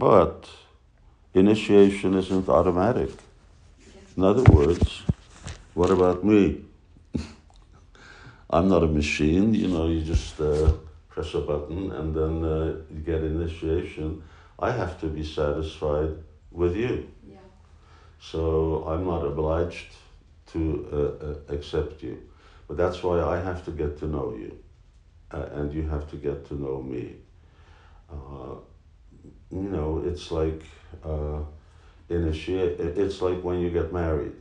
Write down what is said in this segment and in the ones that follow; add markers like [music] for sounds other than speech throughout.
But initiation isn't automatic. In other words, what about me? [laughs] I'm not a machine, you know, you just uh, press a button and then uh, you get initiation. I have to be satisfied with you. Yeah. So I'm not obliged to uh, uh, accept you. But that's why I have to get to know you. Uh, and you have to get to know me. You know, it's like uh, initiate. It's like when you get married.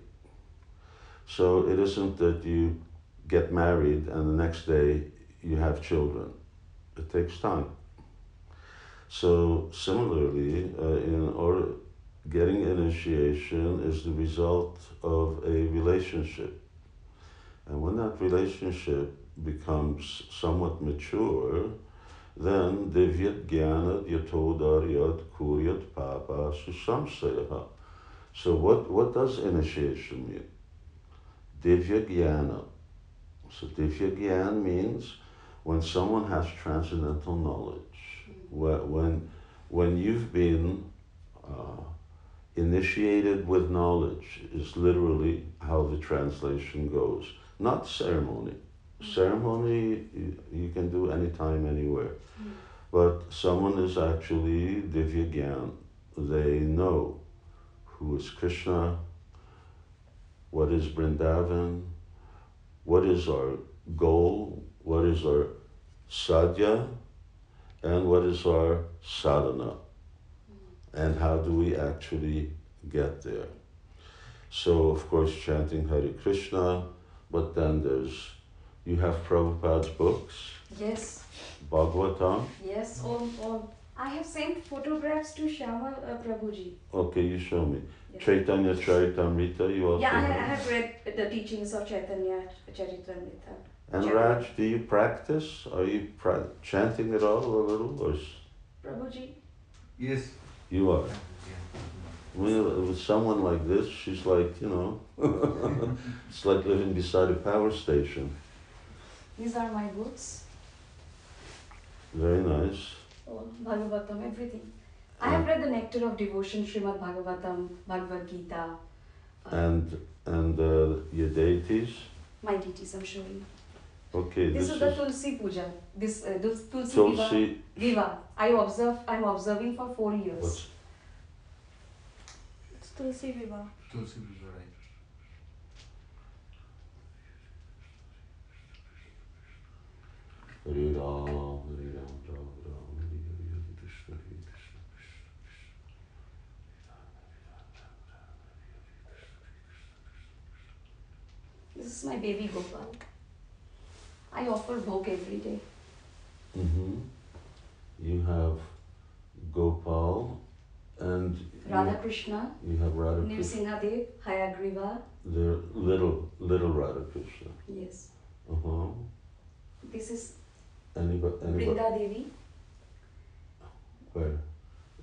So it isn't that you get married and the next day you have children. It takes time. So similarly, uh, in order getting initiation is the result of a relationship. And when that relationship becomes somewhat mature, then Divyat Jnana Yatodaryat Kuryat Papa Susamsayaha. So what, what does initiation mean? Divya Jnana. So Divya Jnana means when someone has transcendental knowledge, when, when you've been uh, initiated with knowledge is literally how the translation goes, not ceremony. Ceremony you, you can do anytime, anywhere. Mm. But someone is actually Divya Gyan. They know who is Krishna, what is Vrindavan, what is our goal, what is our sadhya, and what is our sadhana, and how do we actually get there. So, of course, chanting Hare Krishna, but then there's, you have Prabhupada's books, Yes. Bhagavatam. Yes. All. All. I have sent photographs to Shyamal uh, Prabhuji. Okay, you show me. Yeah. Chaitanya Charitamrita, you also Yeah, I, I have. have read the teachings of Chaitanya Charitamrita. And Chari- Raj, do you practice? Are you pra- chanting at all a little? Or s- Prabhuji. Yes. you are? Yeah. Well, with someone like this, she's like, you know, [laughs] it's like living beside a power station. These are my books. Very nice. Oh, Bhagavatam, everything. I have read the Nectar of Devotion, Srimad Bhagavatam, Bhagavad Gita. uh, And and uh, your deities. my deities I'm showing. Okay, This, this, is the Tulsi Puja. This uh, this Tulsi, Tulsi. Vivah. I observe. I'm observing for four years. What's It's Tulsi Vivah. Tulsi Puja, right. Hare Ram, Hare Ram, Ram Ram, Hare Hare, Hare Krishna, Hare Krishna, Krishna This is my baby Gopal. I offer bhog every day. Mm-hmm. You have Gopal and you, Radha Krishna, you have Radha Krishna. Nrsimhadev, Hayagriva. The little little Radha Krishna. Yes. Uh-huh. This is Anybody, anybody Brinda Devi. where?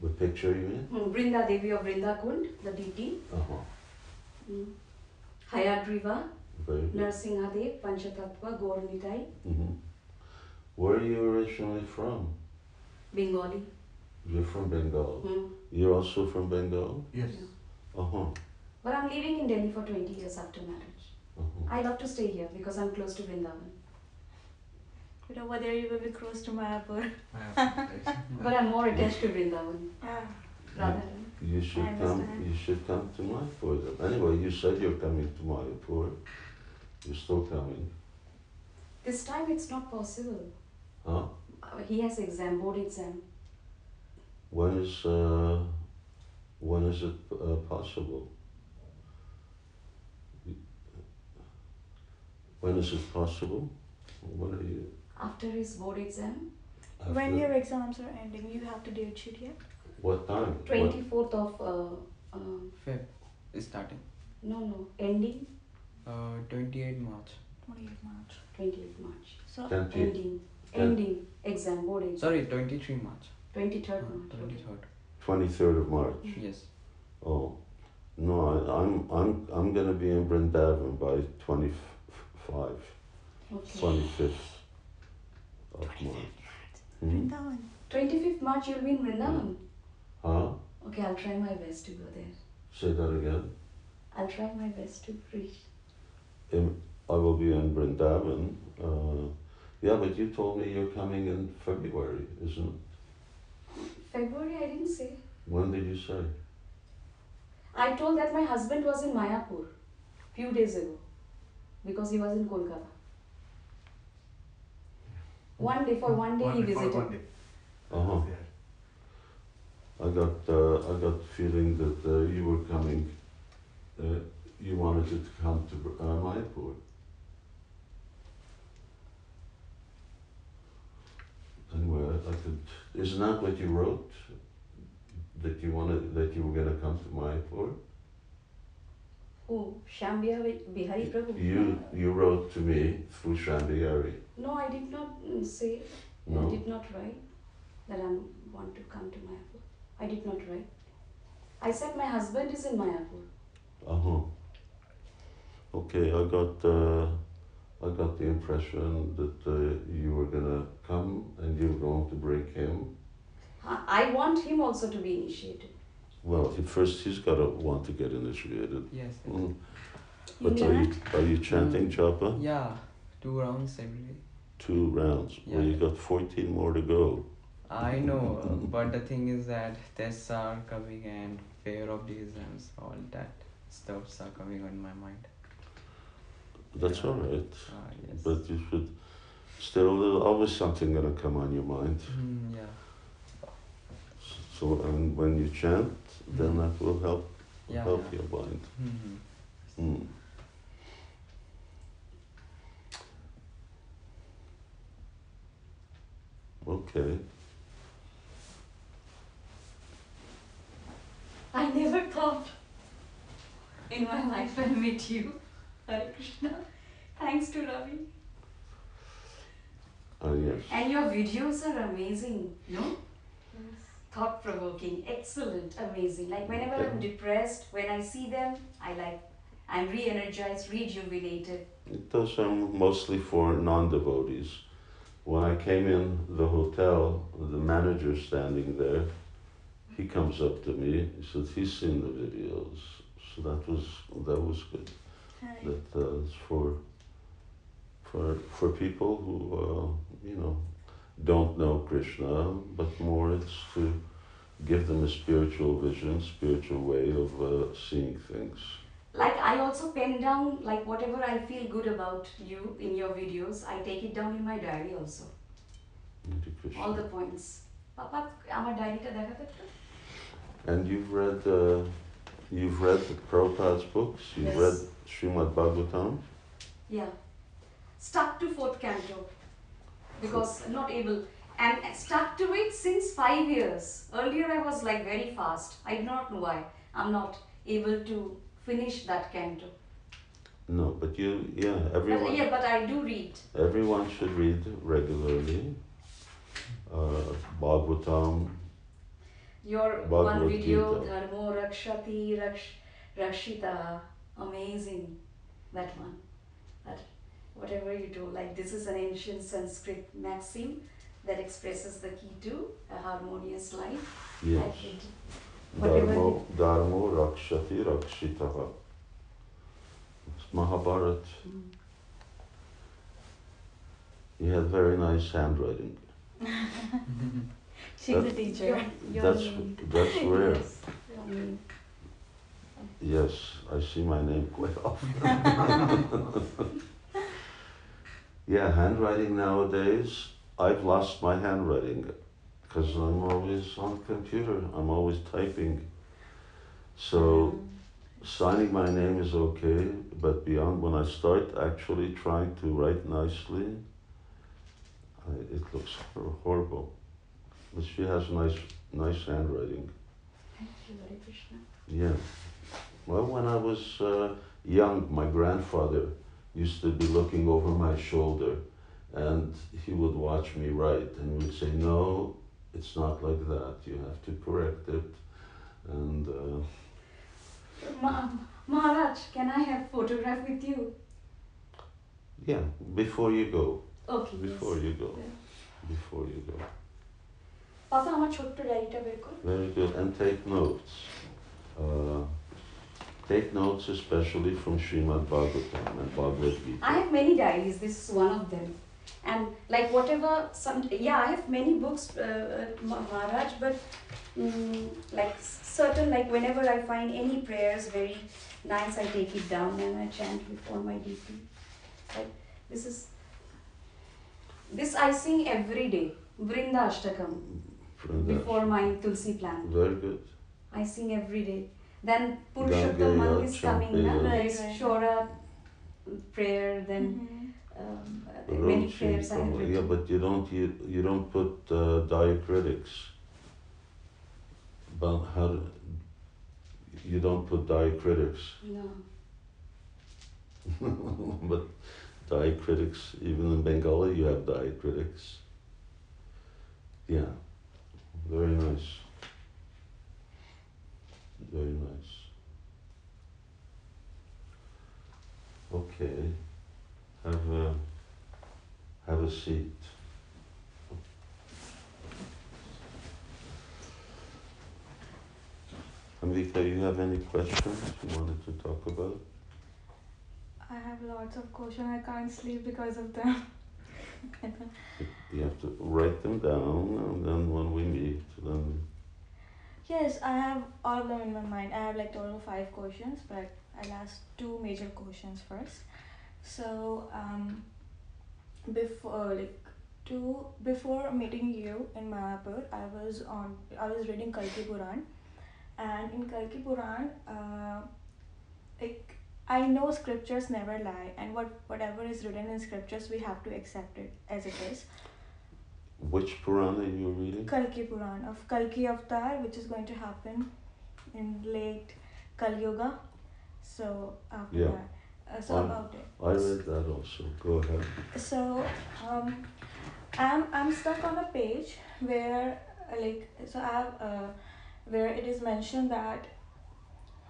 The picture you mean? Hmm, Brinda Devi of Brinda Kund, the deity. Uh-huh. Hmm. Hayagriva, Very good. Nrsimhadev, Panchatattva, Gaurnitai, Mm-hmm. Where are you originally from? Bengali. You're from Bengal. Hmm. You're also from Bengal? Yes. Uh-huh. But I'm living in Delhi for 20 years after marriage. Uh-huh. I love to stay here because I'm close to Vrindavan. But over there you will be close to Mayapur. [laughs] But I'm more attached to Vrindavan Ah. rather You should I come. understand. You should come to Mayapur. then. Anyway, you said you're coming to Mayapur. You're still coming, This time it's not possible. huh? Uh, He has exam, board exam. When is uh, when is it uh, possible? When is it possible? When are you? After his board exam, When your exams are ending, you have to date sheet yet? What time? What- 24th of, uh, uh, Feb is starting. no, no, ending Uh, 28 March. 28 March. 28 March. So, 20 Ending, ending exam, board exam. Sorry, 23 March. 23rd Uh, March. 23rd. 23rd of March. Yes. Oh, no, I, I'm I'm I'm gonna be in Vrindavan by 25, Okay. 25th of March. Hmm? Vrindavan. 25th March you'll be in Vrindavan. Huh? Okay, I'll try my best to go there. Say that again. I'll try my best to reach. In, I will be in Brindavan. Uh, yeah, but you told me you're coming in February, isn't it? February, I didn't say. When did you say? I told that my husband was in Mayapur few days ago because he was in Kolkata. One day, for one day he One- for visited. one day. Uh-huh. I got uh, I got feeling that uh, you were coming. Uh, you wanted to come to Br- uh, Mayapur. Anyway, I, I could. Isn't that what you wrote? That you wanted that you were going to come to my Mayapur. Who? Shyam Bihari, Prabhu? You you wrote to me through Shandiyari. No, I did not mm, say, I did not write that I want to come to Mayapur. I did not write. I said my husband is in Mayapur. Uh huh. Okay, I got uh, I got the impression that uh, you were gonna come and you were going to break him. I want him also to be initiated. Well, at first he's gotta want to get initiated. Yes. yes. Mm. You But are you, are you chanting japa? Yeah, two rounds every day. Two rounds. Well, you Yeah. got fourteen more to go. I know, [laughs] but the thing is that tests are coming and fear of the exams, all that stuffs are coming on my mind. That's all right. Uh, yes. But you should still there's always something gonna come on your mind. Mm, yeah. So and when you chant, then that will help Yeah. help yeah. your mind. Mhm. Mm. Okay. I never thought in my life I'll meet you. Hare Krishna. Thanks to Ravi. Uh, yes. And your videos are amazing, no? Thought provoking, excellent, amazing. Like whenever I'm depressed, when I see them, I like, I'm re energized, rejuvenated. Those are mostly for non-devotees. When I came in the hotel, the manager standing there, he comes up to me. He said he's seen the videos, so that was that was good. That uh, it's for for for people who uh, you know don't know Krishna, but more it's to give them a spiritual vision, spiritual way of uh, seeing things. Like I also pen down like whatever I feel good about you in your videos. I take it down in my diary also. Hare Krishna. All the points. পাপা আমার ডায়েরিটা দেখাতে একটু? And you've read uh, you've read the Prabhupada's books. You've Yes. read Srimad Bhagavatam. Yeah. Stuck to fourth canto because not able and stuck to it since five years. Earlier I was like very fast. I do not know why. I'm not able to finish that canto. No, but you yeah But, everyone yeah, but I do read. everyone should read regularly. Uh, Bhagavatam. Your one video, Gita. Dharmo Rakshati Raksh, Rakshita, amazing. That one. That whatever you do, like this is an ancient Sanskrit maxim that expresses the key to a harmonious life. I Yes. did. Whatever Dharmo, Dharmo Rakshati Rakshitaha. It's Mahabharat. Mm. He had very nice handwriting. [laughs] She's That- a teacher. You're- you're That's mean. [laughs] that's [laughs] rare. Yes. Yes, I see my name quite often. Yeah, handwriting nowadays, I've lost my handwriting because I'm always on computer. I'm always typing. So signing my name is okay, but beyond when I start actually trying to write nicely, I, it looks horrible. But she has nice, nice handwriting. Thank you, Hare Krishna. Yeah. Well, when I was uh, young, my grandfather used to be looking over my shoulder and he would watch me write and he would say, No, it's not like that. You have to correct it. And uh, Ma- Maharaj, can I have photograph with you? yeah, before you go, Okay. before yes. you go, Yeah. before you go. পাপা আমার ছোট্ট ডায়েরিটা বের কর Very good. And take notes. Take notes especially from Srimad Bhagavatam and Bhagavad Gita. I have many diaries. This is one of them. And like whatever, some yeah, I have many books, uh, uh, Maharaj. But mm, like certain, like whenever I find any prayers very nice, I take it down and I chant before my DP. Like this is this I sing every day. Vrinda Ashtakam before my Tulsi plant. Very good. I sing every day. Then Purushottam Gangeya, month is coming. Na? Champeya. There is Right, right. Shora prayer. Then Mhm. um, many prayers I have Yeah, but you don't you, you don't put uh, diacritics. But how you don't put diacritics, No. [laughs] but diacritics even in Bengali you have diacritics. Yeah, very nice. Very nice. Okay, have a have a seat. Amrita, you have any questions you wanted to talk about? I have lots of questions. I can't sleep because of them. You have to write them down, and then when we meet, then yes, I have all of them in my mind. I have like total five questions, but I'll ask two major questions first. So, um, before like two before meeting you in Mayapur, I was on I was reading Kalki Puran, and in Kalki Puran, uh, like I know scriptures never lie, and what whatever is written in scriptures, we have to accept it as it is. Which Purana are you reading? Kalki Puran of Kalki Avatar, which is going to happen in late Kali Yuga. So after Yeah. that, uh, so Um, about it. I read that also. Go ahead. So um, I'm I'm stuck on a page where like so I have uh, where it is mentioned that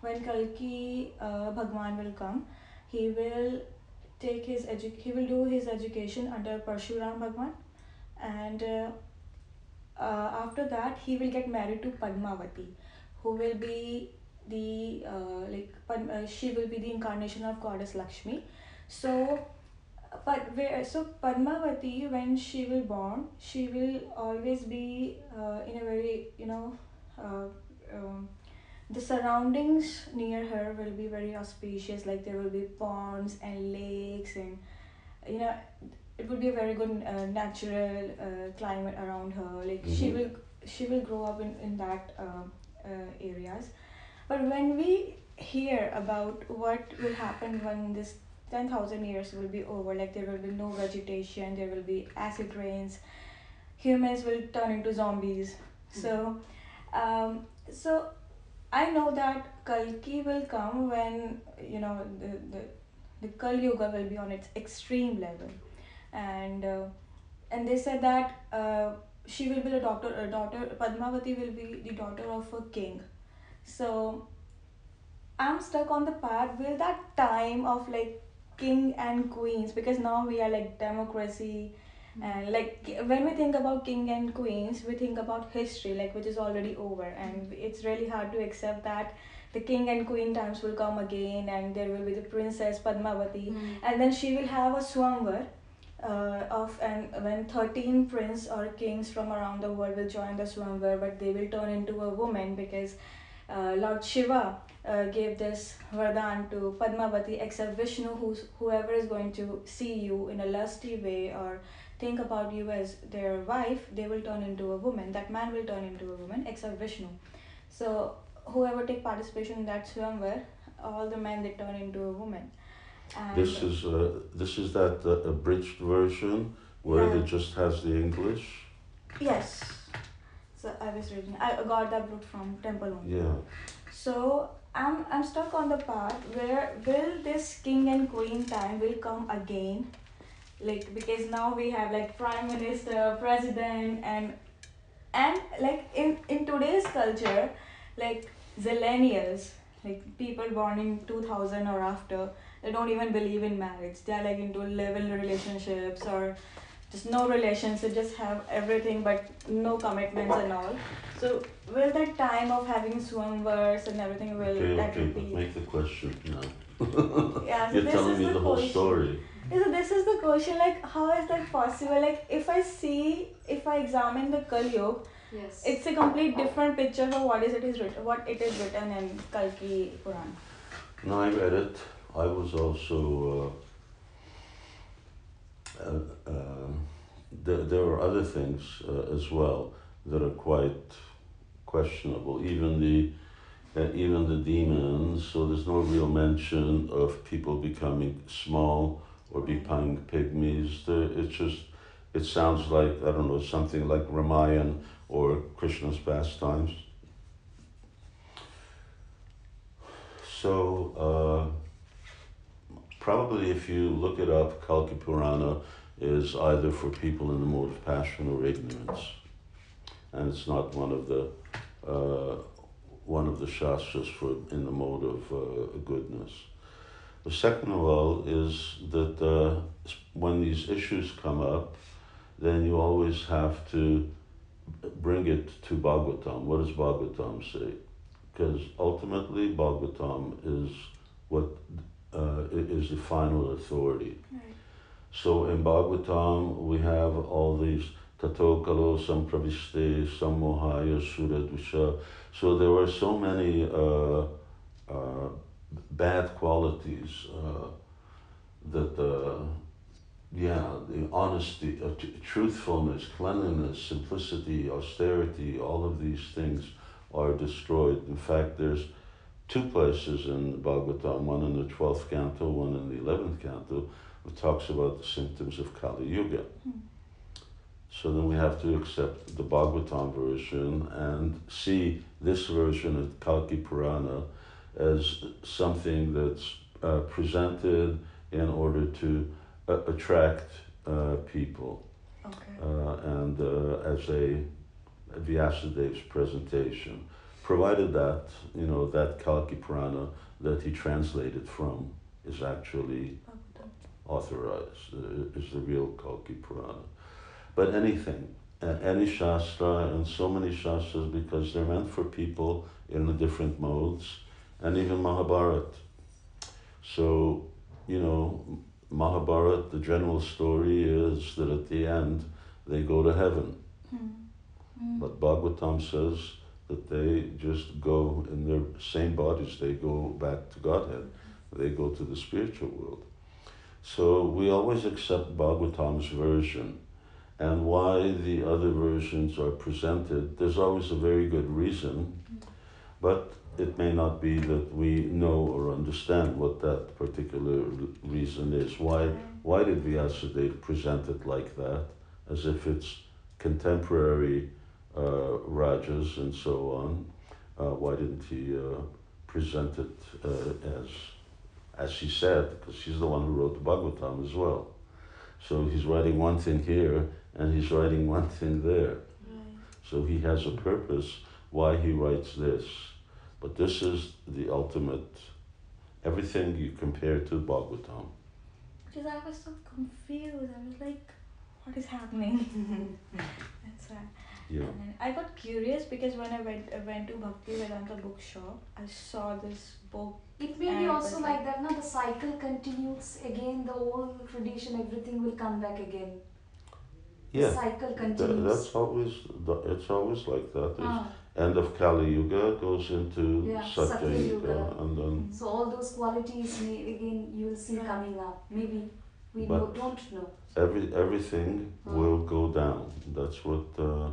when Kalki uh, Bhagwan will come, he will take his edu- he will do his education under Parshuram Bhagwan, and uh, uh, after that he will get married to Padmavati, who will be the uh, like Pad- uh, she will be the incarnation of goddess Lakshmi. So but where so Padmavati when she will born she will always be uh, in a very you know uh, um, the surroundings near her will be very auspicious like there will be ponds and lakes and you know it would be a very good uh, natural uh, climate around her. Like she Mhm. will she will grow up in, in that uh, uh, areas. But when we hear about what will happen when this 10,000 years will be over like there will be no vegetation there will be acid rains humans will turn into zombies. So um, so i know that kalki will come when you know the, the, the kali yuga will be on its extreme level and uh, and they said that uh, she will be the daughter uh, daughter padmavati will be the daughter of a king. So i'm stuck on the part will that time of like king and queens because now we are like democracy and like when we think about king and queens we think about history like which is already over. And it's really hard to accept that the king and queen times will come again and there will be the princess padmavati. Mm. and then she will have a swamvar uh, of and when 13 prince or kings from around the world will join the swamvar but they will turn into a woman because uh, lord shiva uh, gave this vardhan to padmavati except vishnu who's whoever is going to see you in a lusty way or think about you as their wife they will turn into a woman. That man will turn into a woman except vishnu. So whoever take participation in that swamvar all the men they turn into a woman and This is uh, this is that uh, abridged version where Yeah. it just has the English. Yes. So I was reading. I got that book from Temple only. Yeah. So I'm I'm stuck on the part where will this king and queen time will come again, like because now we have like prime minister, president, and and like in in today's culture, like zillennials, like people born in two thousand or after, they don't even believe in marriage. They are like into live-in relationships or just no relations they just have everything but no commitments and all. So will that time of having swamvers and everything will Okay, that okay, will be make the question now. [laughs] yeah, so You're this telling is me the, the whole question. story. Yeah, so this is the question like how is that possible? Like if I see if I examine the Kali Yuga, Yes. it's a complete different picture for what is it is written what it is written in Kalki Puran. No, I read it. I was also. Uh, uh, uh, there, there are other things uh, as well that are quite questionable. Even the uh, even the demons. So there's no real mention of people becoming small or becoming pygmies. There, it's just it sounds like I don't know something like Ramayan or Krishna's pastimes. So uh, probably if you look it up, Kalki Purana is either for people in the mode of passion or ignorance, and it's not one of the uh, one of the shastras for in the mode of uh, goodness. The second of all is that uh, when these issues come up, then you always have to bring it to Bhagavatam. What does Bhagavatam say? Because ultimately, Bhagavatam is what uh, is the final authority. Right. So in Bhagavatam, we have all these tato kalo sampraviste sammohaya suradvisha. So there were so many uh, uh, bad qualities uh, that, uh, yeah, the honesty, uh, truthfulness, cleanliness, simplicity, austerity, all of these things are destroyed. In fact, there's two places in the Bhagavatam, one in the 12th canto, one in the 11th canto, that talks about the symptoms of Kali Yuga. Hmm. So then we have to accept the Bhagavatam version and see this version of Kalki Purana as something that's uh, presented in order to uh, attract uh, people Okay. uh, and uh, as a Vyasadev's presentation, provided that you know that Kalki Purana that he translated from is actually authorized, uh, is the real Kalki Purana. But anything, uh, any Shastra, and so many Shastras because they're meant for people in the different modes, and even Mahabharat. So, you know, Mahabharat, the general story is that at the end they go to heaven. Hmm. Hmm. But Bhagavatam says that they just go in their same bodies, they go back to Godhead, they go to the spiritual world. So we always accept Bhagavatam's version. And why the other versions are presented, there's always a very good reason, but it may not be that we know or understand what that particular reason is. Why, why did Vyasadeva present it like that, as if it's contemporary uh, rajas and so on? Uh, why didn't he uh, present it uh, as, as he said, because he's the one who wrote the Bhagavatam as well. So he's writing one thing here and he's writing one thing there. Right. So he has a purpose why he writes this. But this is the ultimate, everything you compare to Bhagavatam. Because I was so confused. I was like, what is happening? [laughs] That's why. Yeah. And then I got curious because when I went I went to Bhakti Vedanta bookshop, I saw this book. It may be And also like like- that, now the cycle continues again, the old tradition, everything will come back again. Yeah. The Yeah. cycle Th- continues. that's always, th- it's always like that. There's Ah, end of Kali Yuga goes into Yeah, Satya Satya Yuga, Yuga. and then so all those qualities may again you will see Right. coming up. Maybe we But- know, don't know. every everything Ah. will go down. That's what uh.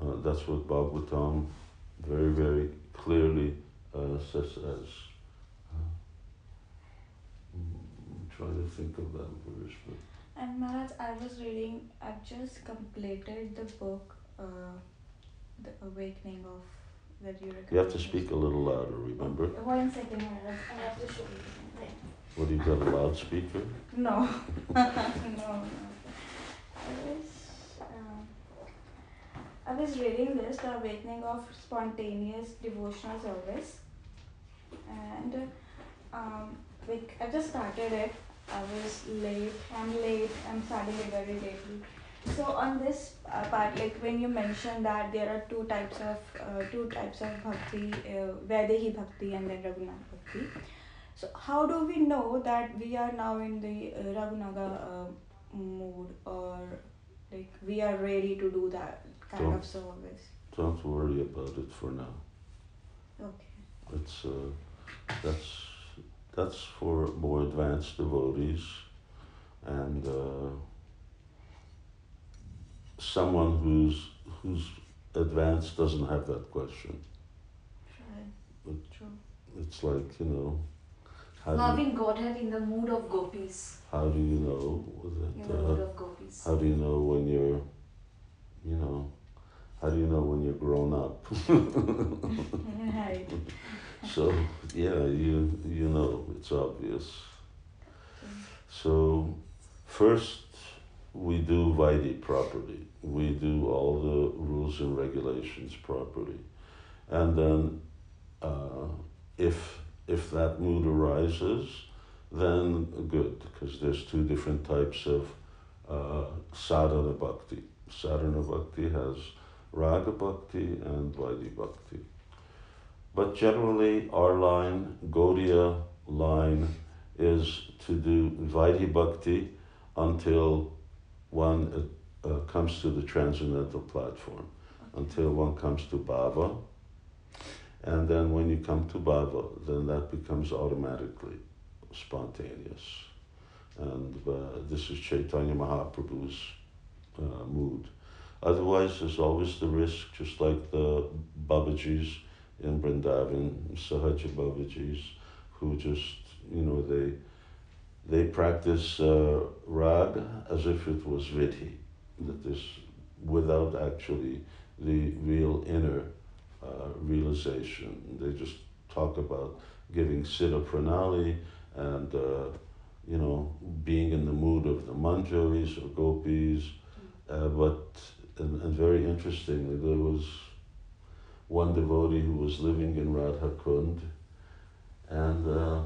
Uh, that's what Bhagavatam very very clearly uh, says as. Uh, I'm trying to think of that verse, but And Maharaj, I was reading. I've just completed the book, uh, The Awakening of that you you have to speak a little louder. Remember, One second, Maharaj. I have to show you something. what do you got a loudspeaker? No. [laughs] no, no. [laughs] I was, I was reading this, The Awakening of Spontaneous Devotional Service. And um, like, I just started it. I was late. I'm late. I'm starting it very lately. So on this uh, part, like when you mentioned that there are two types of uh, two types of bhakti, uh, Vaidhi bhakti and then Raghunath bhakti. So how do we know that we are now in the uh, Raganuga uh, mood or like we are ready to do that kind Don't- of service? Don't worry about it for now. Okay. It's uh, that's that's for more advanced devotees, and uh, someone who's who's advanced doesn't have that question. Right. But- True. It's like you know, how do you, Loving Godhead in the mood of gopis. how do you know In that? the Uh, mood of gopis. how do you know when you're, you know, how do you know when you're grown up? [laughs] right. So yeah, you you know it's obvious. So first we do Vaidi properly. We do all the rules and regulations properly, and then uh, if if that mood arises, then good because there's two different types of uh, sadhana bhakti. Sadhana bhakti has raga bhakti and Vaidi bhakti. But generally, our line, Gaudiya line, is to do Vaidhi Bhakti until one uh, uh, comes to the transcendental platform, until one comes to Bhava. And then when you come to Bhava, then that becomes automatically spontaneous. And uh, this is Chaitanya Mahaprabhu's uh, mood. Otherwise, there's always the risk, just like the Babajis in Vrindavan, Sahaja Babajis, who just, you know, they they practice uh, rag as if it was vidhi, that this without actually the real inner uh, realization. They just talk about giving siddha pranali and, uh, you know, being in the mood of the manjaris or gopis. Uh, but, and, and very interestingly, there was one devotee who was living in Radha Kund, and uh,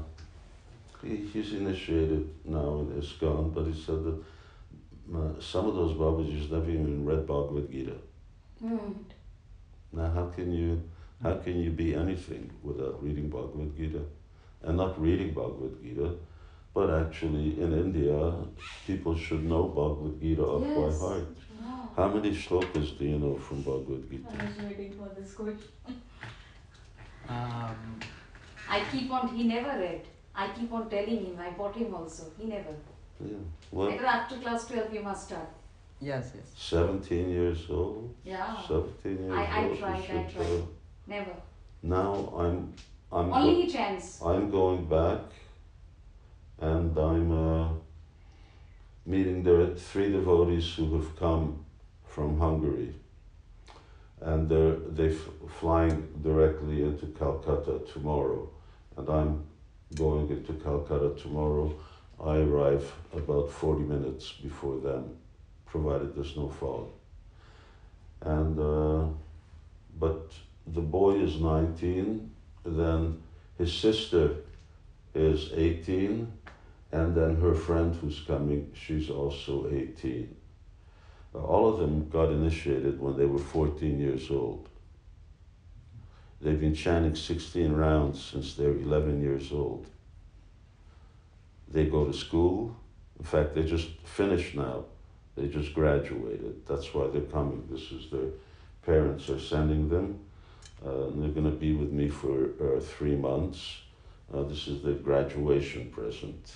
he, he's initiated now in ISKCON, but he said that uh, some of those Babajis never even read Bhagavad Gita. Hmm. Now, how can you how can you be anything without reading Bhagavad Gita, and not reading Bhagavad Gita, but actually in India, people should know Bhagavad Gita off Yes. by heart. Wow. How many shlokas do you know from Bhagavad Gita? I was waiting for this question. Um, I keep on, he never read. I keep on telling him, I bought him also. He never. Yeah. Well, Better after class 12 you must start. yes, yes. 17 years old, Yeah. 17 years I- I old. you tried, I should, tried. uh, Never. now I'm, I'm, go- Only chance. I'm going back, and I'm uh, meeting the three devotees who have come from Hungary, and they're they f- flying directly into Calcutta tomorrow, and I'm going into Calcutta tomorrow. I arrive about 40 minutes before them, provided there's no fog. And uh, but the boy is 19, then his sister is 18, and then her friend who's coming, she's also 18. All of them got initiated when they were 14 years old. They've been chanting 16 rounds since they're 11 years old. They go to school. In fact, they just finished now. They just graduated. That's why they're coming. This is their parents are sending them. Uh, and they're going to be with me for uh, three months. Uh, this is the graduation present.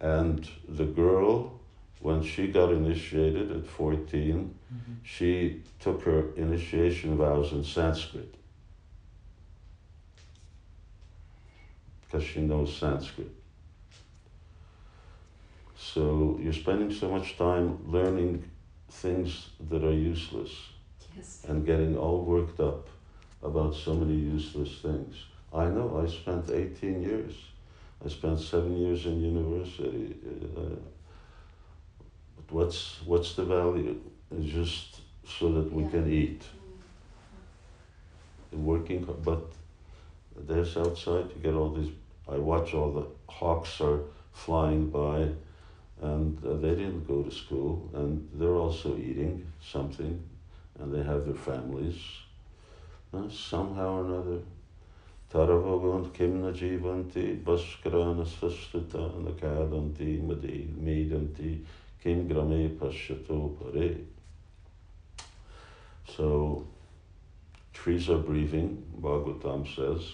And the girl, when she got initiated at 14, she took her initiation vows in Sanskrit because she knows Sanskrit. So you're spending so much time learning things that are useless Yes. and getting all worked up about so many useless things. I know, I spent 18 years. I spent seven years in university. Uh, but what's, what's the value? Just so that we Yeah. can eat. Working, but there's outside, you get all these, I watch all the hawks are flying by and uh, they didn't go to school, and they're also eating something, and they have their families. Uh, somehow or another, Taravagan kimna jivanti baskrana sastita nakadanti medanti kim grame pashato pare. So, trees are breathing, Bhagavatam says.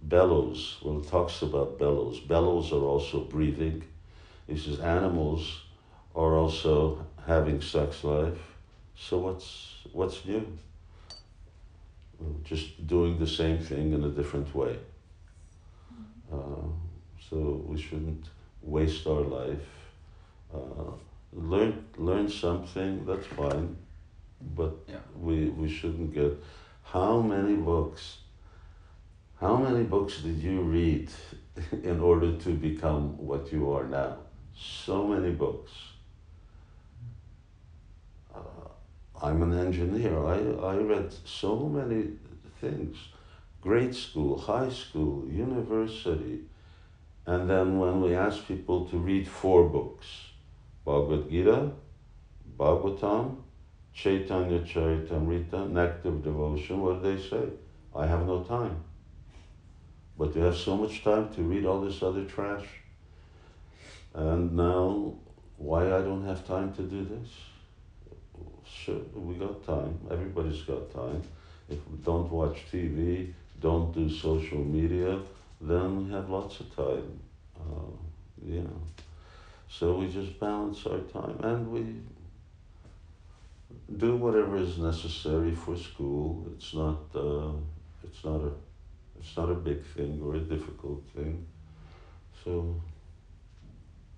Bellows, well, it talks about bellows. Bellows are also breathing. He says animals are also having sex life. So what's what's new? Just doing the same thing in a different way. Uh, so we shouldn't waste our life. Uh, learn learn something. That's fine, but Yeah. we we shouldn't get. How many books? How many books did you read [laughs] in order to become what you are now? So many books. Uh, I'm an engineer. I, I read so many things grade school, high school, university. And then when we ask people to read four books Bhagavad Gita, Bhagavatam, Chaitanya Charitamrita, Nectar of Devotion, what do they say? I have no time. But you have so much time to read all this other trash. And now, why I don't have time to do this? Sure, we got time. Everybody's got time. If we don't watch TV, don't do social media, then we have lots of time. Uh, you know. So we just balance our time and we do whatever is necessary for school. It's not. Uh, it's not a. It's not a big thing or a difficult thing. So.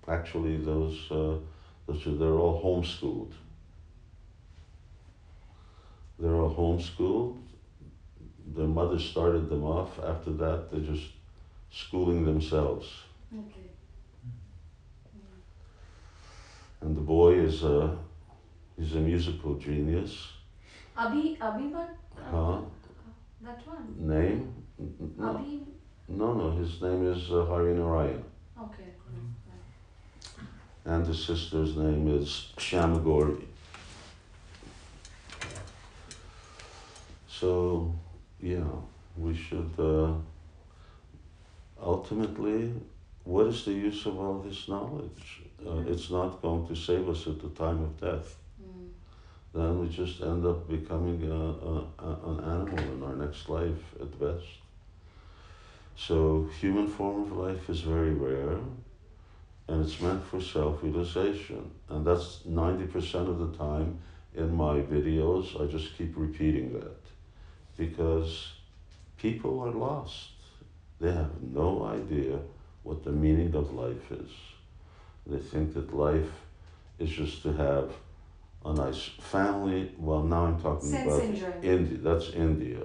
Actually, those. Uh, those they're all homeschooled. They're all homeschooled. Their mother started them off. After that, they're just schooling themselves. Okay. And the boy is a. He's a musical genius. Abhi, Abhi what? Huh? That one. Name? No, Abhi. no, no. His name is uh, Hari Narayan. Okay. and the sister's name is Shamagori. So, yeah, we should uh, ultimately, what is the use of all this knowledge? Uh, it's not going to save us at the time of death. Mm. Then we just end up becoming a, a, an animal in our next life at best. So, human form of life is very rare and it's meant for self-realization and that's 90% of the time in my videos i just keep repeating that because people are lost they have no idea what the meaning of life is they think that life is just to have a nice family well now i'm talking Sense about enjoyment. india that's india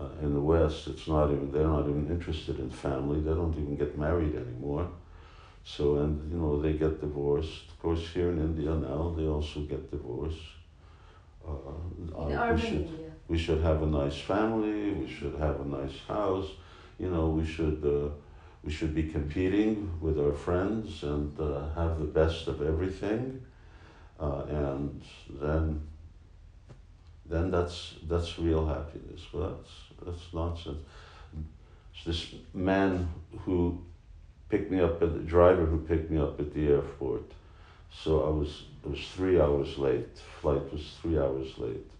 uh, in the west it's not even they're not even interested in family they don't even get married anymore so, and you know, they get divorced. Of course, here in India now, they also get divorced. Uh, In I- we, should, India. we should have a nice family, we should have a nice house, you know, we should, uh, we should be competing with our friends and uh, have the best of everything. Uh, and then, then that's, that's real happiness. Well, that's, that's nonsense. This man who picked me up at the driver who picked me up at the airport. So I was it was three hours late. Flight was three hours late,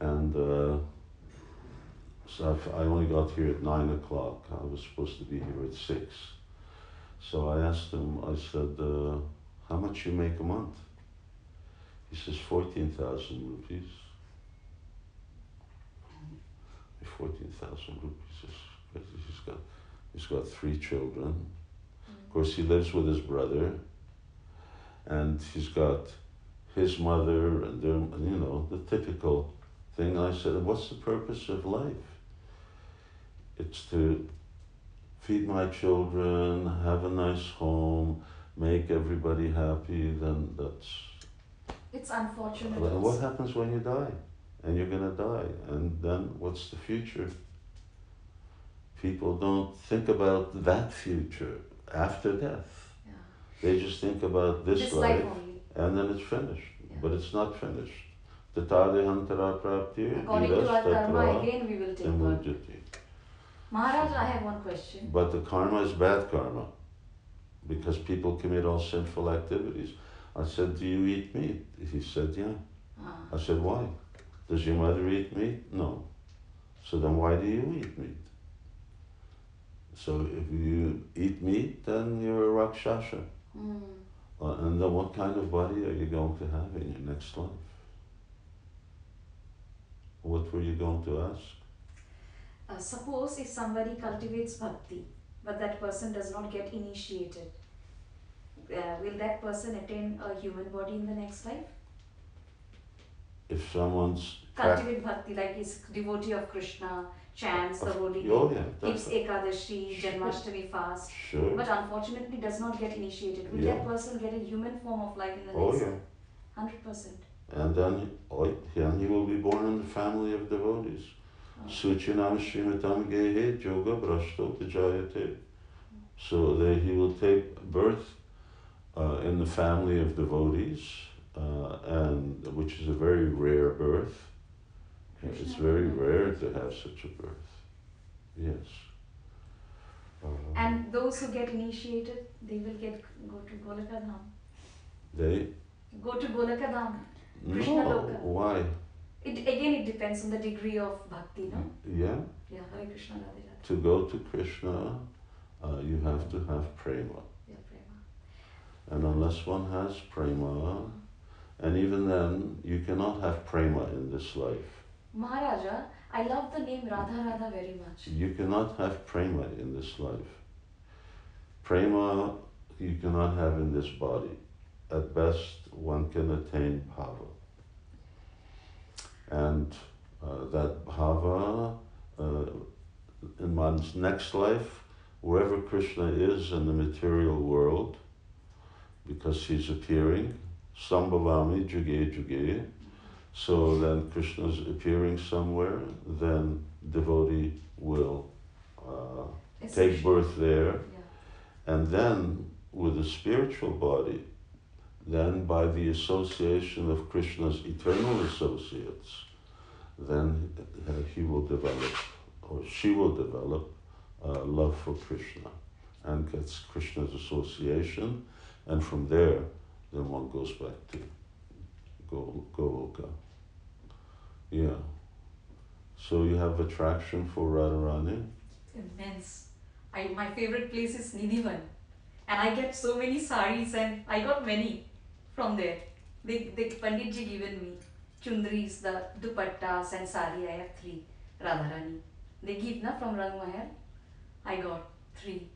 and uh, so I, only got here at nine o'clock. I was supposed to be here at six. So I asked him. I said, uh, "How much you make a month?" He says, 14,000 rupees." Fourteen thousand rupees is crazy. He's got He's got three children. Of course, he lives with his brother, and he's got his mother, and their, you know, the typical thing. I said, What's the purpose of life? It's to feed my children, have a nice home, make everybody happy. Then that's. It's unfortunate. What happens when you die? And you're gonna die, and then what's the future? people don't think about that future after death. Yeah. They just think about this, This life, life and then it's finished. Yeah. But it's not finished. According to our karma, again we will take birth. Maharaj, I have one question. But the karma is bad karma because people commit all sinful activities. I said, Do you eat meat? He said, Yeah. Ah. I said, Why? Does your mother eat meat? No. So then why do you eat meat? So if you eat meat, then you're a Rakshasa. Hmm. Uh, and then what kind of body are you going to have in your next life? What were you going to ask? Uh, suppose if somebody cultivates bhakti, but that person does not get initiated, uh, will that person attain a human body in the next life? If someone's Cultivate bhakti, like is devotee of Krishna, chants the holy oh yeah, keeps Ekadashi, [laughs] Janmashtami fast, sure. but unfortunately does not get initiated. Will Yeah. that person get a human form of life in the Oh next yeah. life? Hundred percent. And then, oh, then he will be born in the family of devotees. Suchinam Srimatam Gehe Yoga Brashto Vijayate. So that he will take birth uh, in the family of devotees, uh, and which is a very rare birth. It's very rare to have such a birth. Yes. Uh, And those who get initiated, they will get go to Goloka Dham. they Go to Goloka Dham. Krishna no. Loka. Why? It again it depends on the degree of bhakti, no? Yeah. Yeah, Hare Krishna Radhe Radhe. To go to Krishna, uh, you have to have prema. Yeah, prema. And unless one has prema, and even then, you cannot have prema in this life. Maharaja, I love the name Radha Radha very much. You cannot have prema in this life. Prema you cannot have in this body. At best, one can attain bhava. And uh, that bhava, uh, in one's next life, wherever Krishna is in the material world, because he's appearing, Sambhavami Juge Juge, so then Krishna's appearing somewhere, then devotee will uh, take birth there, Yeah. and then with the spiritual body, then by the association of Krishna's eternal associates, then he will develop, or she will develop, uh, love for Krishna, and gets Krishna's association, and from there, then one goes back to Go- Goloka. Yeah. So you have attraction for Radharani? Immense. I, my favorite place is Nidhivan. And I get so many saris and I got many from there. They, they Panditji given me chundris, the dupattas and sari. I have three. Radharani. They give na from Rang Mahal. I got three.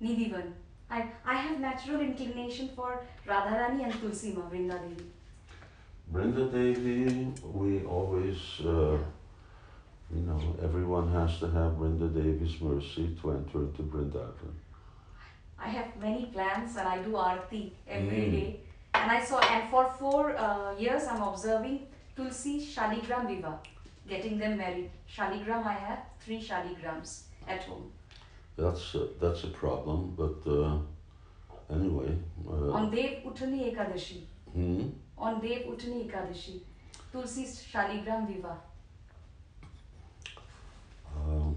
Nidhivan. I, I have natural inclination for Radharani and Tulsi Ma, Vrinda Devi. Brinda Devi, we always, uh, you know, everyone has to have Brinda Devi's mercy to enter into Vrindavan. I have many plans and I do arti every Mm. day. And I saw, and for four uh, years I'm observing Tulsi Shaligram Vivah, getting them married. Shaligram, I have three Shaligrams at home. That's a, that's a problem, but uh, anyway. Uh, On Dev Uttani Ekadashi, hmm? on Dev Uttani Ekadashi, Tulsi Shaligram Vivah. Um,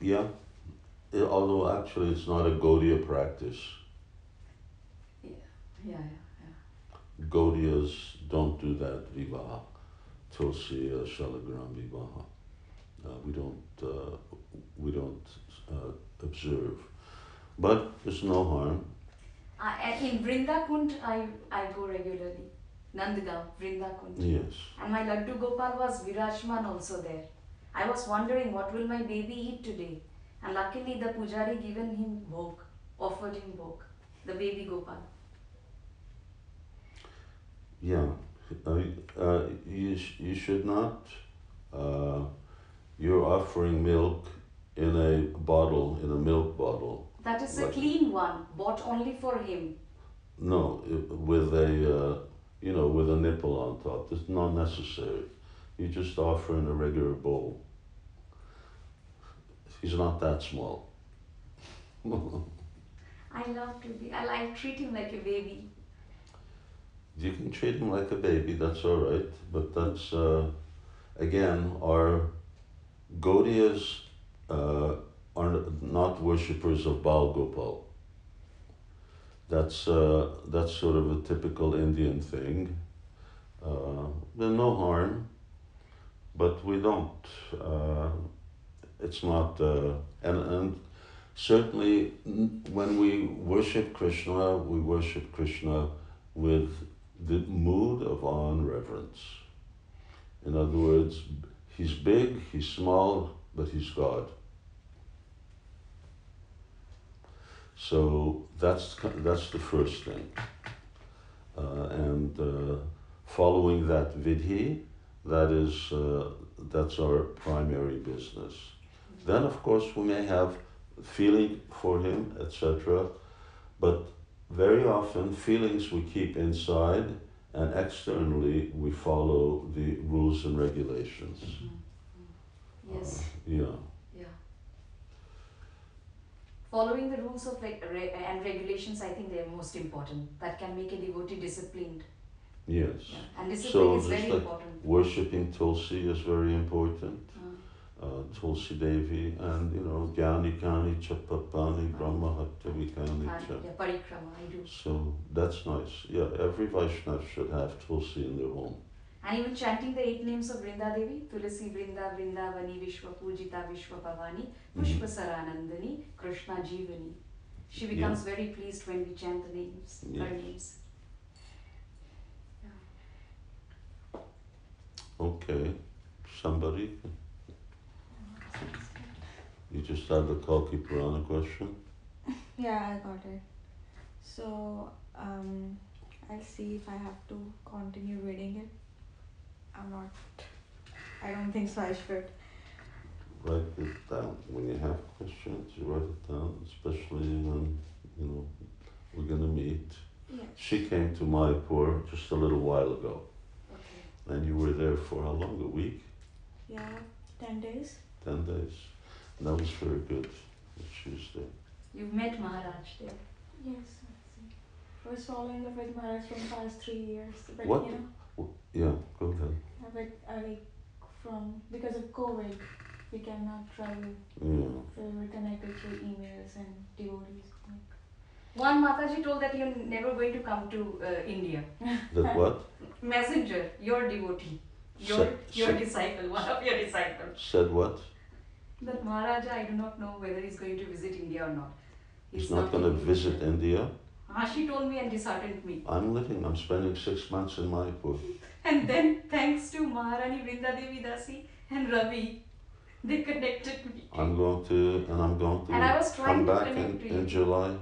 yeah, Eh, although actually it's not a Gaudiya practice. Yeah, yeah, yeah. Gaudiyas don't do that vivaha, Tulsi uh, Shalagram vivaha. Uh, we don't uh, we don't uh, observe, but it's no harm. Uh, and in Vrinda Kund, I, I go regularly. Nandgaon, Vrinda Kund. Yes. And my Laddu Gopal was Virajman also there. I was wondering what will my baby eat today. And luckily the pujari given him bhog, offered him bhog, the baby Gopal. Yeah. Uh, uh, you sh- you should not. Uh, you're offering milk in a bottle, in a milk bottle. That is a clean one, bought only for him. No, i- with a uh, you know with a nipple on top. It's not necessary. You just offer in a regular bowl. He's not that small. [laughs] I love to be. I like treat him like a baby. You can treat him like a baby, that's all right. But that's, uh, again, our Gaudiyas uh, are not worshippers of Baal Gopal. That's, uh, that's sort of a typical Indian thing. Uh, there's no harm, but we don't. Uh, it's not, uh, and, and certainly when we worship Krishna, we worship Krishna with the mood of awe and reverence. In other words, he's big, he's small, but he's God. So that's that's the first thing, uh, and uh, following that vidhi, that is uh, that's our primary business. Then of course we may have feeling for him, etc. But very often feelings we keep inside, and externally we follow the rules and regulations. Yes. Uh, yeah. Yeah. Following the rules of reg- re- and regulations, I think they are most important. That can make a devotee disciplined. Yes. Yeah. And discipline So is very like important. Worshipping Tulsi is very important. Uh, Uh, Tulsi Devi and you know Gyani Kani Chapapani Brahma Hatyavikani and, Cha. yeah, parikrama, I do. So that's nice. Yeah, every Vaishnav should have Tulsi in their home. And even chanting the eight names of Vrinda Devi, Tulasi Vrinda, Vrindavani, Vishwa Pujita, Vishwa Pavani, Pushpa Saranandani, Krishna Jivani. She becomes very pleased when we chant the names, her Yes. names. Okay. Somebody? You just had the Kalki Purana question? Yeah, I got it. So, um, I'll see if I have to continue reading it. I'm not. I don't think so. I should. Write it down. When you have questions, you write it down, especially when, you know, we're gonna meet. Yes. She came to Mayapur just a little while ago, Okay. and you were there for how long? A week? Yeah, ten days. Ten days? And that was very good that she was there. You've met Maharaj there. Yes. I see. Was following up with Maharaj from past three years, but What? you know, Yeah, go ahead. uh, but like from because of COVID, we cannot travel. Yeah. So we were connected through emails and devotees. One Mataji told that you're never going to come to uh, India. That [laughs] what? Messenger, your devotee, your Sa- your sa- disciple, one of your disciples. Said what? That Maharaja, I do not know whether he's going to visit India or not. He's not gonna visit me- India. Ah, she told me and disheartened me. I'm living, I'm spending six months in Mayapur. And then, thanks to Maharani Vrinda Devi Dasi and Ravi, they connected me. I'm going to, and I'm going to And I was trying come to back in, to in. July.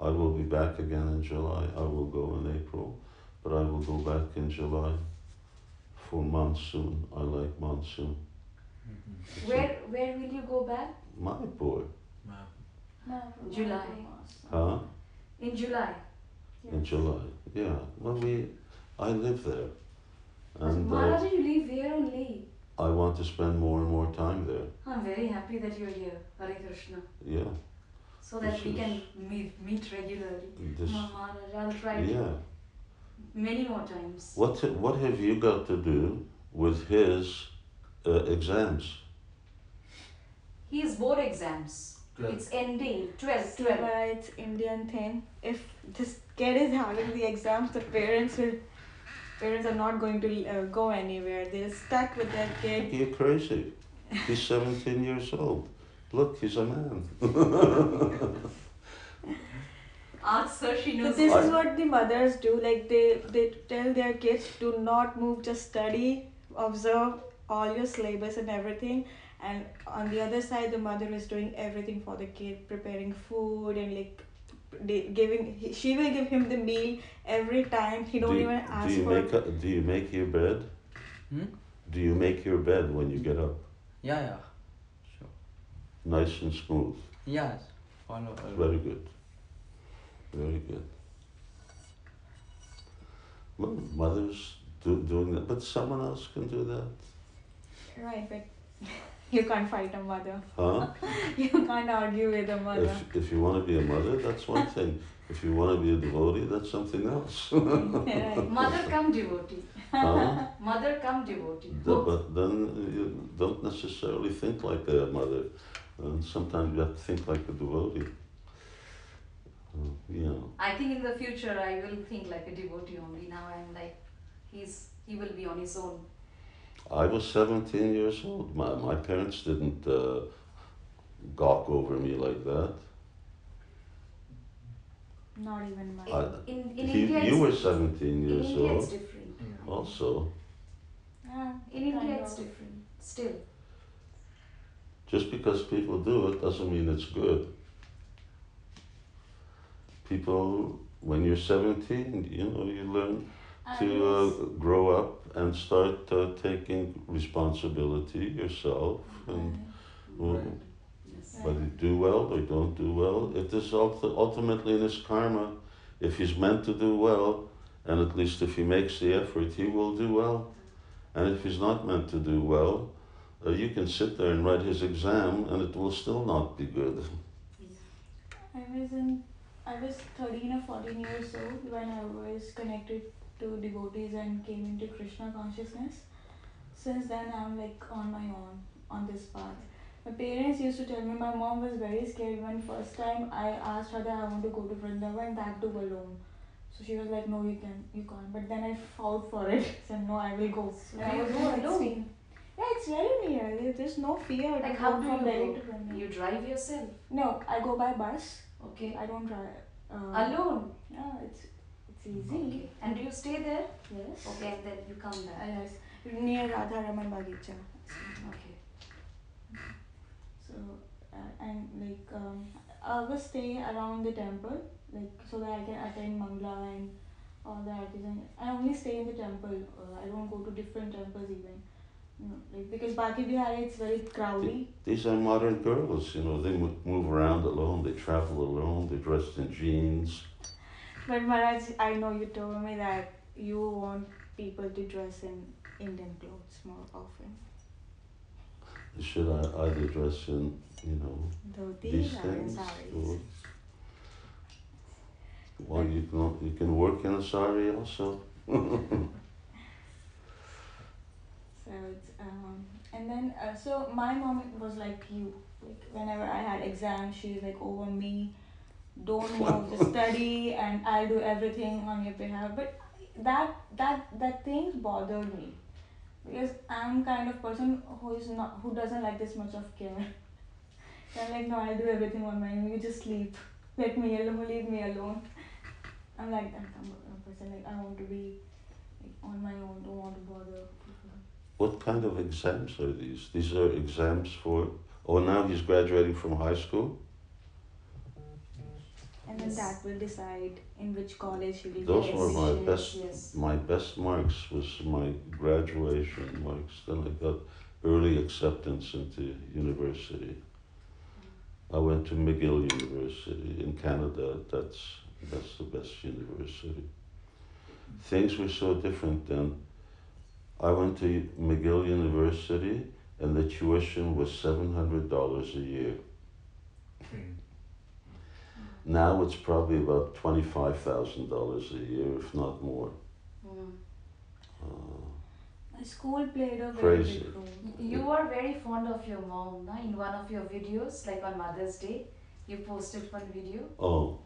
I will be back again in July. I will go in April, but I will go back in July for monsoon. I like monsoon. Where where will you go back? Mayapur, Map. no, July. huh? In July. In July, yeah. Well, we, I live there, and uh, Maharaja, you live here only. I want to spend more and more time there. I'm very happy that you're here, Hare Krishna. Yeah, So that This we is- can meet, meet regularly. this, Maharaj, I'll try yeah. many more times. What what have you got to do with his uh, exams? His board exams. Twelve. It's ending. 12. See, 12. but it's Indian thing. If this kid is having the exams, the parents will. Parents are not going to uh, go anywhere. They're stuck with that kid. You're crazy. He's 17 years old. Look, he's a man. [laughs] Ask her, she So knows. this I- is what the mothers do. Like they they tell their kids, do not move, just study, observe all your syllabus and everything. And on the other side, the mother is doing everything for the kid, preparing food and like de- giving. She will give him the meal every time. He don't do, you- even do ask you for. make a, do you make your bed? Hmm? Do you make your bed when you get up? Yeah, yeah. Sure. Nice and smooth. Yes. Follow. Very good. Very good. Well, mothers do, doing that, but someone else can do that. Right, but [laughs] You can't fight a mother. Huh? [laughs] You can't argue with a mother. If, if you want to be a mother, that's one thing. If you want to be a devotee, that's something else. [laughs] Right. Mother come devotee. Huh? [laughs] Mother come devotee. The- But then you don't necessarily think like a mother. And sometimes you have to think like a devotee. Uh, know. I think in the future I will think like a devotee only. Now I'm like, he's he will be on his own. I was 17 years old. My, my parents didn't uh, gawk over me like that. Not even my. I- In in He, India, you were it's, 17 in years India it's old different. also. Yeah, In India it's different. Still, Just because people do it doesn't mean it's good. People, when you're 17, you know, you learn I to uh, grow up and start uh, taking responsibility yourself and Right. whether you do well or don't do well. It is ulti- ultimately in his karma. If he's meant to do well, and at least if he makes the effort, he will do well. And if he's not meant to do well, uh, you can sit there and write his exam, and it will still not be good. I was in, I was 13 or 14 years old when I was connected to devotees and came into Krishna consciousness. Since then, I'm like on my own on this path. My parents used to tell me, my mom was very scared when first time I asked her that I want to go to Vrindavan, that too alone. So she was like, no, you can, you can't. But then I fought for it. [laughs] Said, no, I will go. So And I was go alone? Yeah, it's very near. There's no fear. Like how do from you go? to You drive yourself. No, I go by bus. Okay. I don't drive. Uh, Alone. Yeah, it's easy. Okay. And do you stay there? Yes. Okay, and then you come Uh, back. yes. Near Radha Raman Bagicha. Okay. So uh, and like um, I will stay around the temple, like so that I can attend Mangla and all the artisan. I only stay in the temple. Uh, I don't go to different temples even. You know, like because Banke Bihari it's very crowdy. These are modern girls, you know, they move around alone, they travel alone, they're dressed in jeans. But Maharaj, I know you told me that you want people to dress in Indian clothes more often. Should I either dress in, you know, these things? Or, well, you can, you can work in a sari also. [laughs] So it's um, and then uh, so my mom was like you. Like whenever I had exams, she was like over me. Don't [laughs] move, to study, and I'll do everything on your behalf. But that that that thing bothered me because I'm kind of person who is not who doesn't like this much of care. [laughs] I'm like, no, I'll do everything on my own. You just sleep. Let me alone. Leave me alone. I'm like that kind of person. Like I want to be like, on my own. Don't want to bother people. What kind of exams are these? These are exams for, oh, now he's graduating from high school? And then that will decide in which college he will Those were my best- Yes. My best marks was my graduation marks. Then I got early acceptance into university. I went to McGill University in Canada. That's that's the best university. Things were so different then. I went to McGill University and the tuition was seven hundred dollars a year. Now it's probably about twenty five thousand dollars a year, if not more. Mm. Uh, My school played a very big role. You are very fond of your mom, na? In one of your videos, like on Mother's Day, you posted one video. Oh,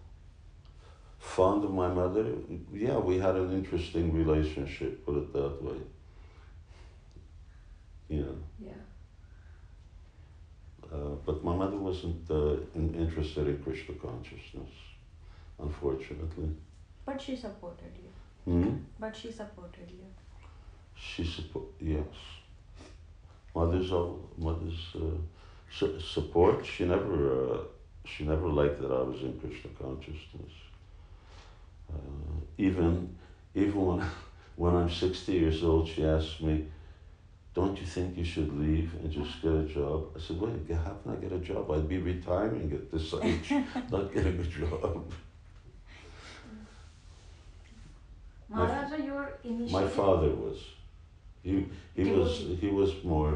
fond of my mother? Yeah, we had an interesting relationship, put it that way. Yeah, Yeah. Uh, but my mother wasn't uh, in, interested in Krishna consciousness, unfortunately. But she supported you. Hmm? But she supported you. She support, yes. Mother's all, mother's uh, su- support. She never, uh, she never liked that I was in Krishna consciousness. Uh, even, even when, [laughs] when I'm sixty years old, she asked me, "Don't you think you should leave and just get a job?" I said, "Wait, how can I get a job? I'd be retiring at this age, [laughs] not getting a job." [laughs] My Maharaja, your initiative. My father was. He he was he was more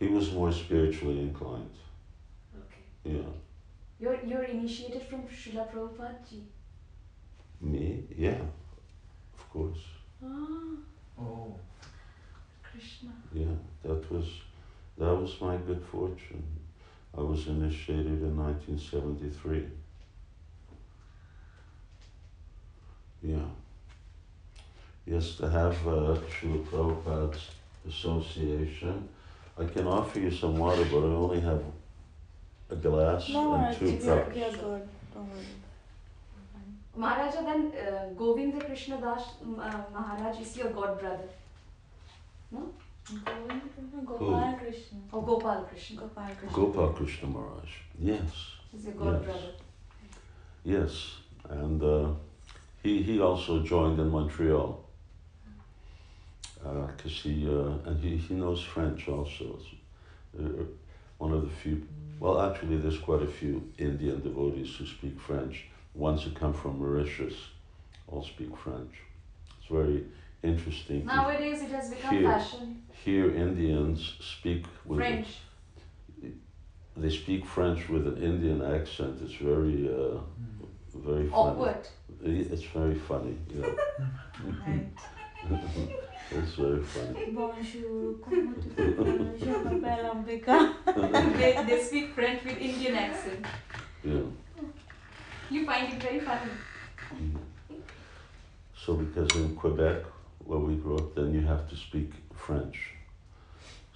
He was more spiritually inclined. Okay. Yeah. You're you're initiated from Srila Prabhupada. Me? Yeah. Of course. Ah, Oh. Krishna. Yeah. That was that was my good fortune. I was initiated in 1973. Yeah. Yes, to have uh, Srila Prabhupada's association. I can offer you some water, but I only have a glass No, and it's, two you're, cups. you're good. Don't worry. Maharaja, then uh, Govinda Krishna Das uh, Maharaj is your god brother. No? Govind Krishna, Gopal Krishna. Or Gopal Krishna. Gopal Krishna. Gopal Krishna Maharaj. Yes. He's your god Yes. brother. Yes, and uh, he he also joined in Montreal because he uh, and he, he knows French also. It's, uh, one of the few. Well, actually, there's quite a few Indian devotees who speak French. Ones who come from Mauritius all speak French. It's very interesting to Nowadays it has become Here. fashion. hear Indians speak with French. they speak French with an Indian accent. It's very uh, very funny. Awkward. It's very funny. Yeah. [laughs] Right. [laughs] it's very funny. Bonjour, comment tu t'appelles? Je m'appelle Ambika. they, they speak French with Indian accent. Yeah. You find it very funny. So because in Quebec, where we grew up, then you have to speak French.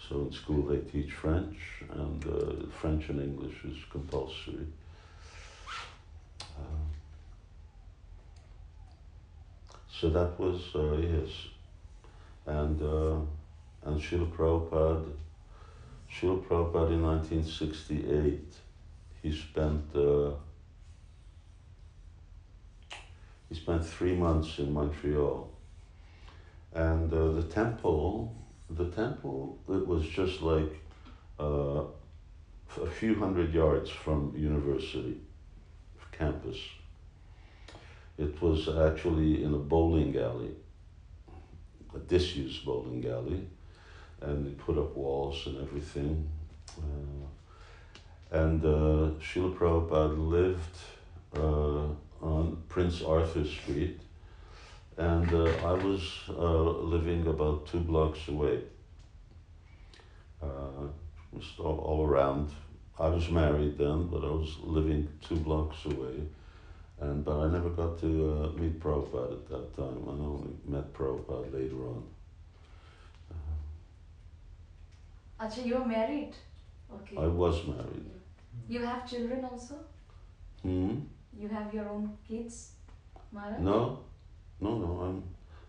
So in school they teach French, and uh, French and English is compulsory. Uh, so that was uh, yes, and uh, and Srila Prabhupada, Srila Prabhupada in 1968, he spent. Uh, he spent three months in Montreal. And uh, the temple, the temple, it was just like uh, a few hundred yards from university campus. It was actually in a bowling alley, a disused bowling alley, and they put up walls and everything. Uh, and uh, Srila Prabhupada lived uh, on Prince Arthur Street, and uh, I was uh, living about two blocks away. Uh, just all, all around. I was married then, but I was living two blocks away, and but I never got to uh, meet Prabhupada at that time. I only met Prabhupada later on. Acha, you're married. Okay. I was married. You have children also? Hmm. You have your own kids, Maharaj? No, no, no. I'm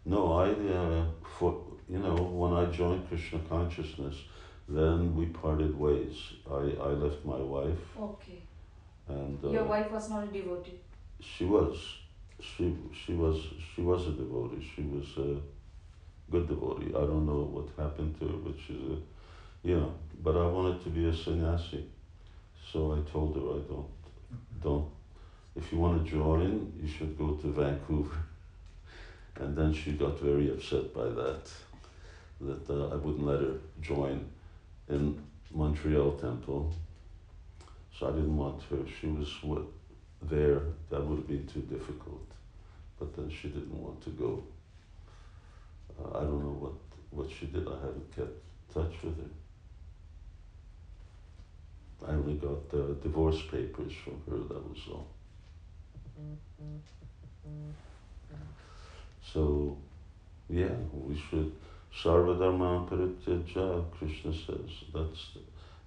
no. I uh, for you know when I joined Krishna consciousness, then we parted ways. I I left my wife, Okay. and uh, Your wife was not a devotee. she was she she was she was a devotee. She was a good devotee. I don't know what happened to her, but she's a you know. But I wanted to be a sannyasi, so I told her I don't don't. If you want to join, you should go to Vancouver. And then she got very upset by that, that uh, I wouldn't let her join in Montreal Temple. So I didn't want her. She was what, there. That would have been too difficult. But then she didn't want to go. Uh, I don't know what, what she did. I haven't kept touch with her. I only got uh, divorce papers from her, that was all. So, yeah, we should sarvadharma parityaja, Krishna says. That's,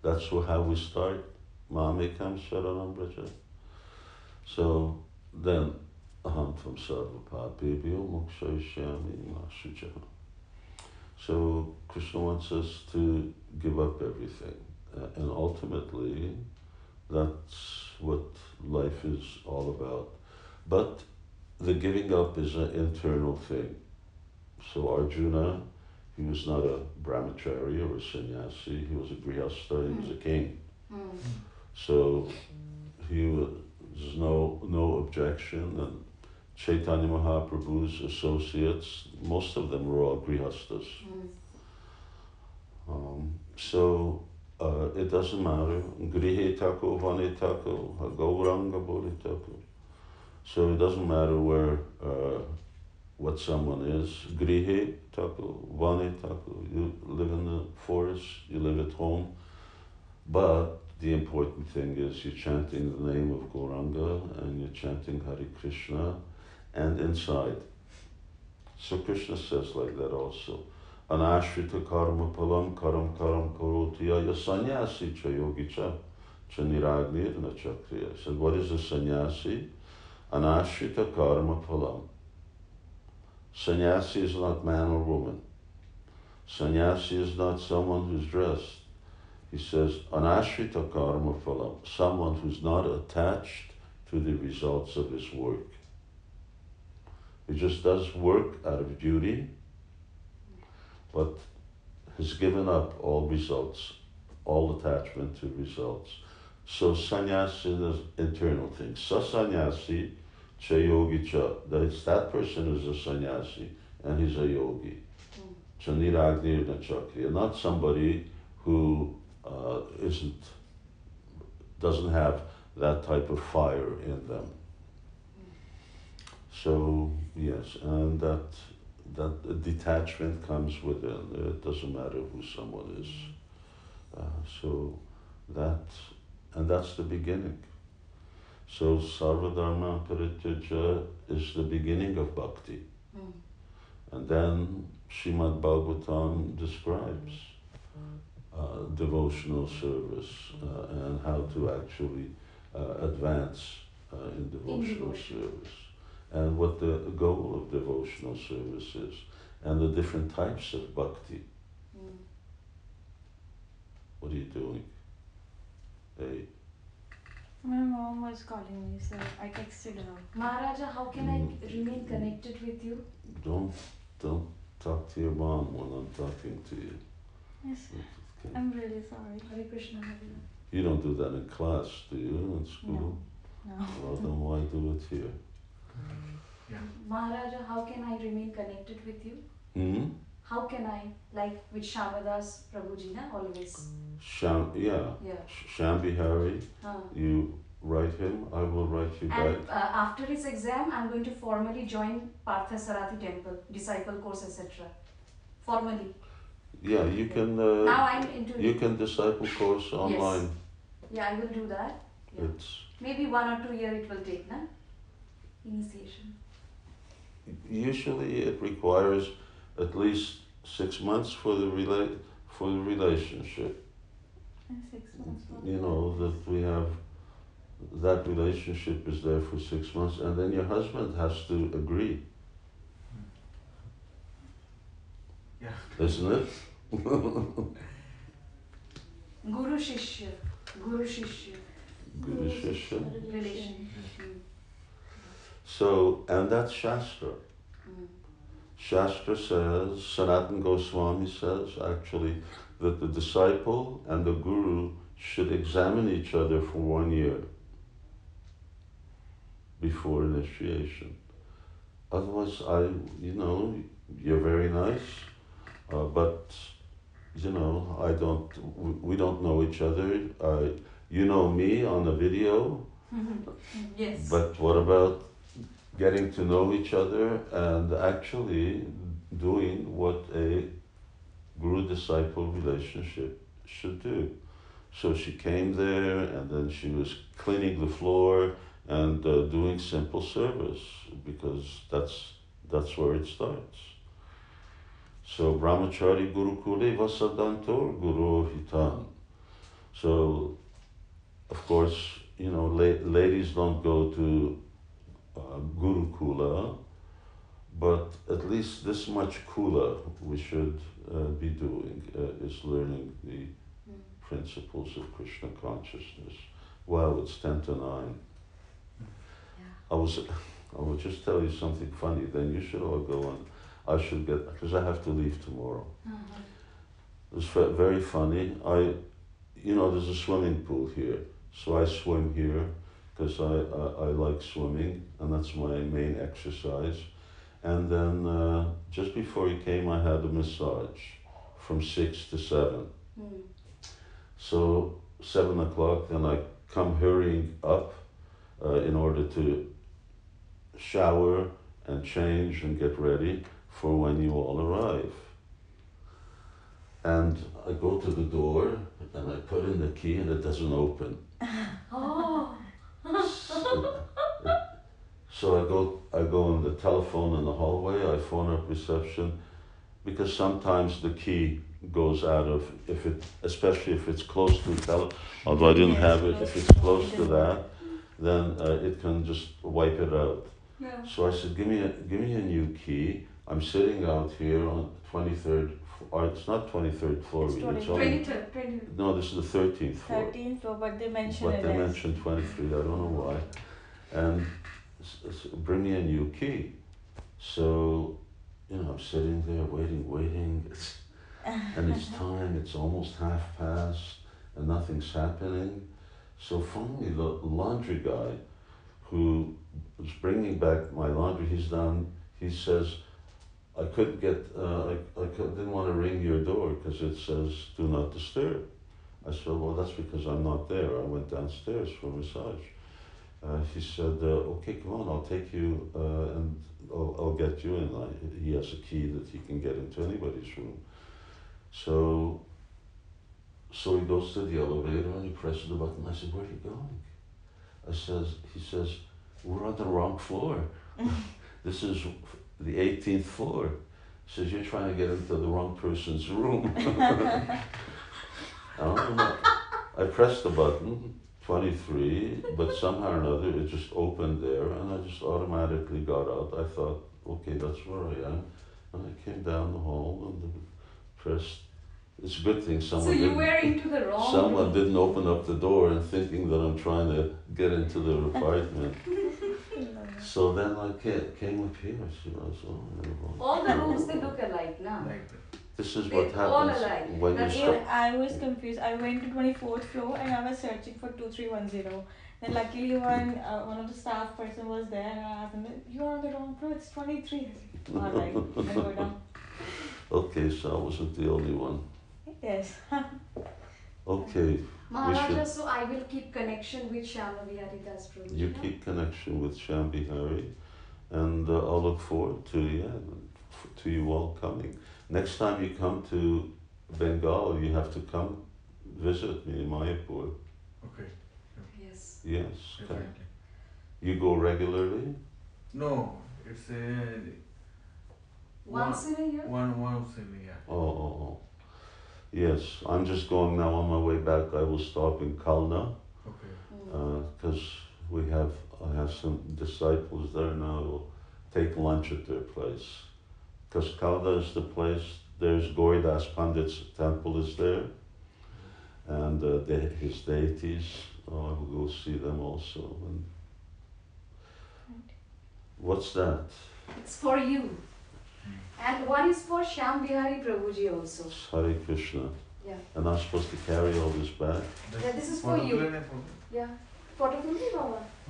that's how we start. Mamekam sharanam braja. So, then, aham tvam sarva papebhyo mokshayishyami mashuja. So, Krishna wants us to give up everything. Uh, and ultimately, that's what life is all about. But the giving up is an internal thing. So Arjuna, he was not a brahmachari or a sannyasi, he was a grihastha, he was a king. Hmm. So he was there's no no objection and Chaitanya Mahaprabhu's associates, most of them were all grihasthas. Hmm. Um, so uh, it doesn't matter. Grihe taku, vane taku, gauranga bodhitaku. So it doesn't matter where, uh, what someone is. Grihe taku, vane taku. You live in the forest, you live at home. But the important thing is you're chanting the name of Gauranga and you're chanting Hare Krishna and inside. So Krishna says like that also. Anashrita karma palam karam karam karotiya ya sannyasi cha yogi cha cha niragnir na chakriya. So what is a sannyasi? Anashrita karma palam. Sannyasi is not man or woman. Sannyasi is not someone who's dressed. He says, anashrita karma phalam, someone who's not attached to the results of his work. He just does work out of duty, but has given up all results, all attachment to results. So sannyasi is internal thing. Sasanyasi cha yogi cha. That's, that person is a sannyasi and he's a yogi. Chaniragni Chakriya. Not somebody who uh, isn't doesn't have that type of fire in them. So yes, and that that detachment comes within. It doesn't matter who someone is. Uh, so that and that's the beginning. So Sarvadharma Parityaja is the beginning of bhakti. Mm. And then Srimad Bhagavatam describes uh, devotional service uh, and how to actually uh, advance uh, in devotional devotion. service and what the goal of devotional service is and the different types of bhakti. Mm. What are you doing? Hey, My mom was calling me, so I texted her. Maharaja, how can I remain connected with you? don't don't talk to your mom when I'm talking to you. Yes, Okay. I'm really sorry. Hare Krishna, Hare You don't do that in class, do you? In school? No. Well, then [laughs] why do it here? Yeah. Maharaja, how can I remain connected with you? Hmm? How can I, like with Shamadas Prabhuji, na, always? Sham, yeah. Yeah. Sh- Shyam Bihari, Uh. you write him, I will write you back. And uh, after his exam, I'm going to formally join Partha Sarathi Temple, disciple course, etc. Formally. Yeah, you can now uh, I'm into you it. can disciple course online. Yes. Yeah, I will do that. Yeah. It's Maybe one or two year it will take, na? Initiation. usually it requires at least six months for the rela- for the relationship. In six months. You know that we have that relationship is there for six months, and then your husband has to agree, Yeah. isn't it? [laughs] Guru Shishya. Guru Shishya. Guru Shishya. Relation. So, and that's Shastra. Shastra says, Sanatan Goswami says actually, that the disciple and the guru should examine each other for one year before initiation. Otherwise, I, you know, you're very nice, uh, but, you know, I don't, we, we don't know each other. Uh, you know me on the video, yes. but what about getting to know each other and actually doing what a guru disciple relationship should do? So she came there and then she was cleaning the floor and uh, doing simple service because that's that's where it starts. So brahmachari Guru Kule vasadantor guru hitan. So of course, you know, la- ladies don't go to uh, Gurukula, but at least this much kula we should uh, be doing uh, is learning the Mm. principles of Krishna consciousness. Wow, it's ten to nine. Yeah. I was, [laughs] I will just tell you something funny. Then you should all go on. I should get because I have to leave tomorrow. Uh-huh. It was ve- very funny. I, you know, there's a swimming pool here, so I swim here because I, I, I like swimming and that's my main exercise. And then uh, just before he came, I had a massage from six to seven. Mm. So seven o'clock, then I come hurrying up uh, in order to shower and change and get ready for when you all arrive. And I go to the door and I put in the key and it doesn't open. [laughs] Oh. So, I go I go on the telephone in the hallway, I phone up reception because sometimes the key goes out of if it especially if it's close to tele although I didn't have it, if it's close to that, then uh, it can just wipe it out. Yeah. So I said, give me a give me a new key. I'm sitting out here on twenty third. Or uh, it's not twenty third floor. It's really, It's only 20, 20. no. This is the thirteenth floor. 13th floor, but they mention But it they as. mentioned 23, I don't know why. And s- s- bring me a new key. So, you know, I'm sitting there waiting, waiting. It's, and it's [laughs] time, it's almost half past, and nothing's happening. So finally, the laundry guy who was bringing back my laundry, he's done, he says, I couldn't get, uh, I, I didn't want to ring your door because it says do not disturb. I said, well, that's because I'm not there. I went downstairs for a massage. Uh, he said, uh, okay, come on, I'll take you uh, and I'll, I'll get you in. I, he has a key that he can get into anybody's room. So, so he goes to the elevator and he presses the button. I said, where are you going? I says, he says, we're on the wrong floor. [laughs] this is the 18th floor. Says, you're trying to get into the wrong person's room. [laughs] I don't know. I pressed the button, 23, but somehow or another it just opened there and I just automatically got out. I thought, okay, that's where I am. And I came down the hall and pressed. It's a good thing someone So you were into the wrong someone room. didn't open up the door and thinking that I'm trying to get into the [laughs] apartment. So then I ca- came up here. I said, I was, oh, I'm All the rooms they look alike now. Like that. This is They what all happens alike. when you That's stop. Even I was confused. I went to 24th floor and I was searching for 2310. Then luckily one uh, one of the staff person was there and I asked him, "You are on the wrong floor. It's 23." I All right, I go down. [laughs] Okay, so I wasn't the only one. Yes. [laughs] Okay, Maharaja, so I will keep connection with Shyama Vihari Das Prabhu. you keep connection with Shyam Bihari, and uh, I'll look forward to yeah, to you all coming. Next time you come to Bengal, you have to come visit me in Mayapur. Okay. Yes. Yes, come. Definitely. you go regularly. No, it's a Once in a year? one once in a year. Oh, oh, oh. Yes. I'm just going now on my way back. I will stop in Kalna. Okay. Mm. because we have I have some disciples there now who will take lunch at their place. Because Kalna is the place. There's Gauridas Pandit's temple is there, and uh, de- his deities. Oh, I will go see them also. And what's that? It's for you. Mm. And one is for Shyam Bihari Prabhuji also. Hare Krishna. Yeah. And I'm supposed to carry all this back? Yeah, this is for you. Yeah.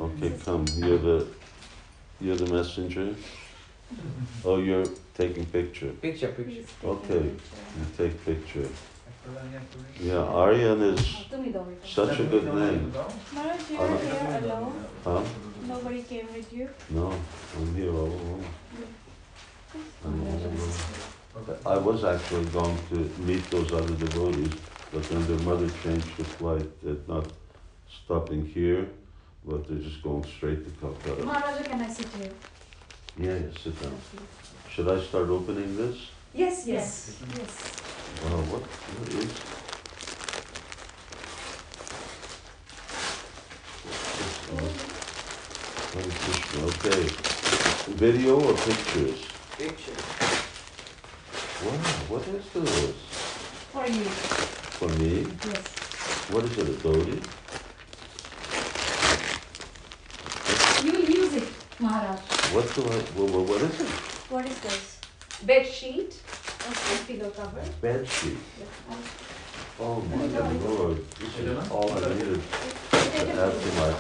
Okay, come. You're the you're the messenger. [laughs] Oh, you're taking picture. Picture, picture. Okay, you take picture. Yeah, Aryan is such a good name. Maharaj, you here alone. Huh? Nobody came with you. No, I'm here all alone. I'm all alone. I was actually going to meet those other devotees, but then their mother changed the flight. They're not stopping here, but they're just going straight to Calcutta. Maharaja, can I sit here? Yeah, yeah, sit down. Should I start opening this? Yes, yes. Yes. Yes. Wow, what, what is? Hare Krishna, okay. Video or pictures? Picture. Wow, what is this? For you. For me? Yes. What is it, a dhoti? You will use it, Maharaj. What do I, what, what, what is it? What is this? Bed sheet. Okay, pillow cover. Bed sheet. Yeah. Oh my lord, this is all I needed Take to add to my,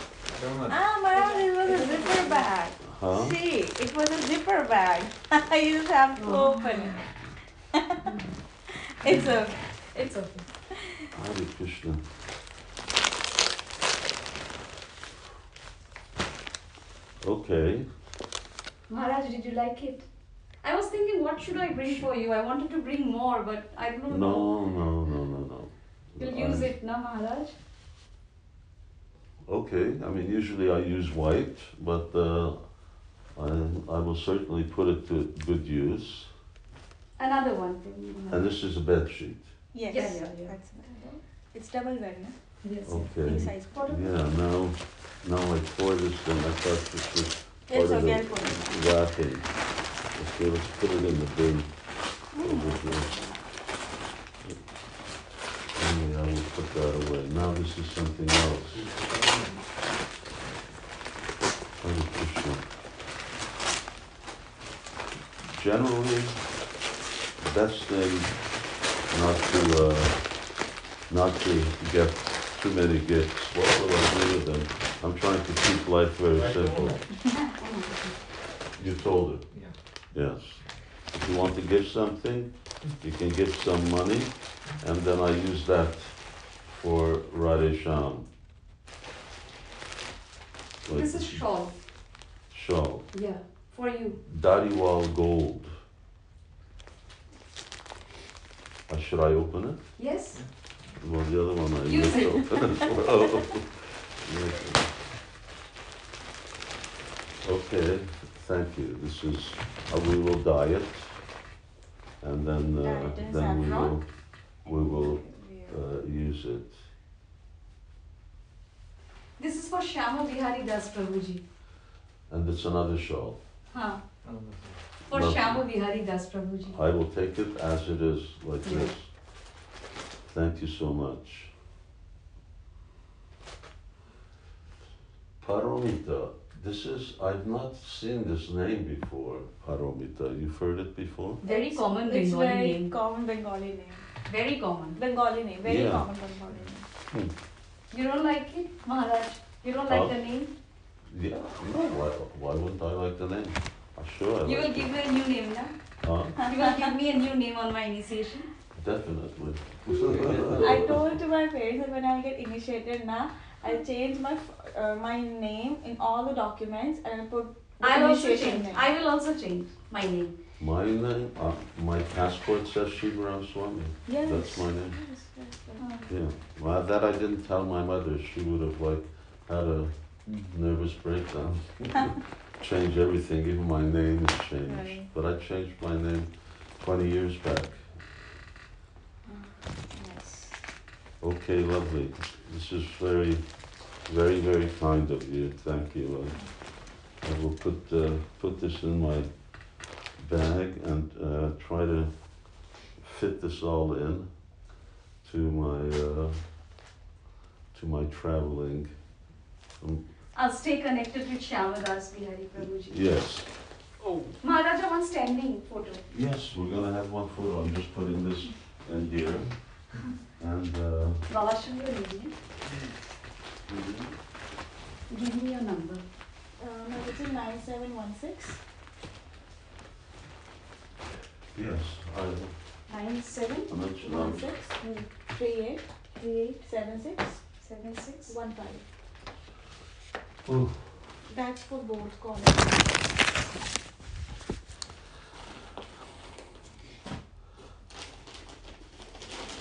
Ah, Manoj, it was a zipper bag. Huh? See, it was a zipper bag. [laughs] I just have to Oh. open it. [laughs] it's okay. It's okay. I Hare Krishna. Okay. Maharaj, did you like it? I was thinking, what should I bring for you? I wanted to bring more, but I don't know. No, no, no, no, no. You'll use I- it, na Maharaj? Okay, I mean, usually I use white, but uh, I, I will certainly put it to good use. Another one from you. And Maharaj. this is a bed sheet. Yes. Yeah, yeah, yeah. That's it's double bed, no? Yes. Okay. King size. Yeah, now, now I tore this thing. I thought this was It's part of okay, I'll the put it. wrapping. Okay, let's put it in the bin mm. over here. Anyway, I will put that away. Now this is something else. Hare Krishna. Generally, the best thing not to uh, not to get too many gifts. What will I do with them? I'm trying to keep life very simple. [laughs] You told her. Yeah. Yes. If you want to give something, you can give some money, and then I use that for Radhe Shyam. Like This is shawl. shawl. Yeah. For you. Dhariwal gold. Uh, should I open it? Yes? Well, the other one I Use it. [laughs] open as well. Okay, thank you. This is, uh, we will dye it, and then, uh, Dye it in then we will, we will, uh, use it. This is for Shyam Bihari Das Prabhuji. And it's another shawl. Huh. For Lovely. Shyam Bihari Das Prabhuji. I will take it as it is, like Yeah. this. Thank you so much. Paromita, this is, I've not seen this name before, Paromita. You've heard it before? Very It's- common It's Bengali very name. common Bengali name. Very common. Bengali name. Very Yeah. common Bengali name. Hmm. You don't like it, Maharaj? You don't like Huh? the name? Yeah, no, why, why wouldn't I like the name? I'm sure I You will like give it. me a new name, na? Huh? [laughs] You will give me a new name on my initiation. Definitely. I told to my parents that when I get initiated now, I'll change my f- uh, my name in all the documents and I'll put the I'll also initiation change. name. I will also change my name. My name, uh, my passport says Shivaram Swami. yes. That's my name. Yes, yes, yes. Yeah, well, that I didn't tell my mother. She would have like had a nervous breakdown. [laughs] Change everything, even my name is changed. Right. But I changed my name 20 years back. Yes. Okay, lovely. This is very, very, very kind of you. Thank you. I, I will put uh, put this in my bag and uh, try to fit this all in to my uh, to my traveling. Um, I'll stay connected with Shyam Das Bihari Prabhuji. yes, Oh. Maharaja one standing photo. yes, we're gonna have one photo. I'm just putting this in here, and. Uh, Baba Shankar Lady. Give me your number. Uh, no, it's in 9716. yes, I, Nine seven I mentioned. um, 16 38 three eight 76 seven six. 15. That's for both columns.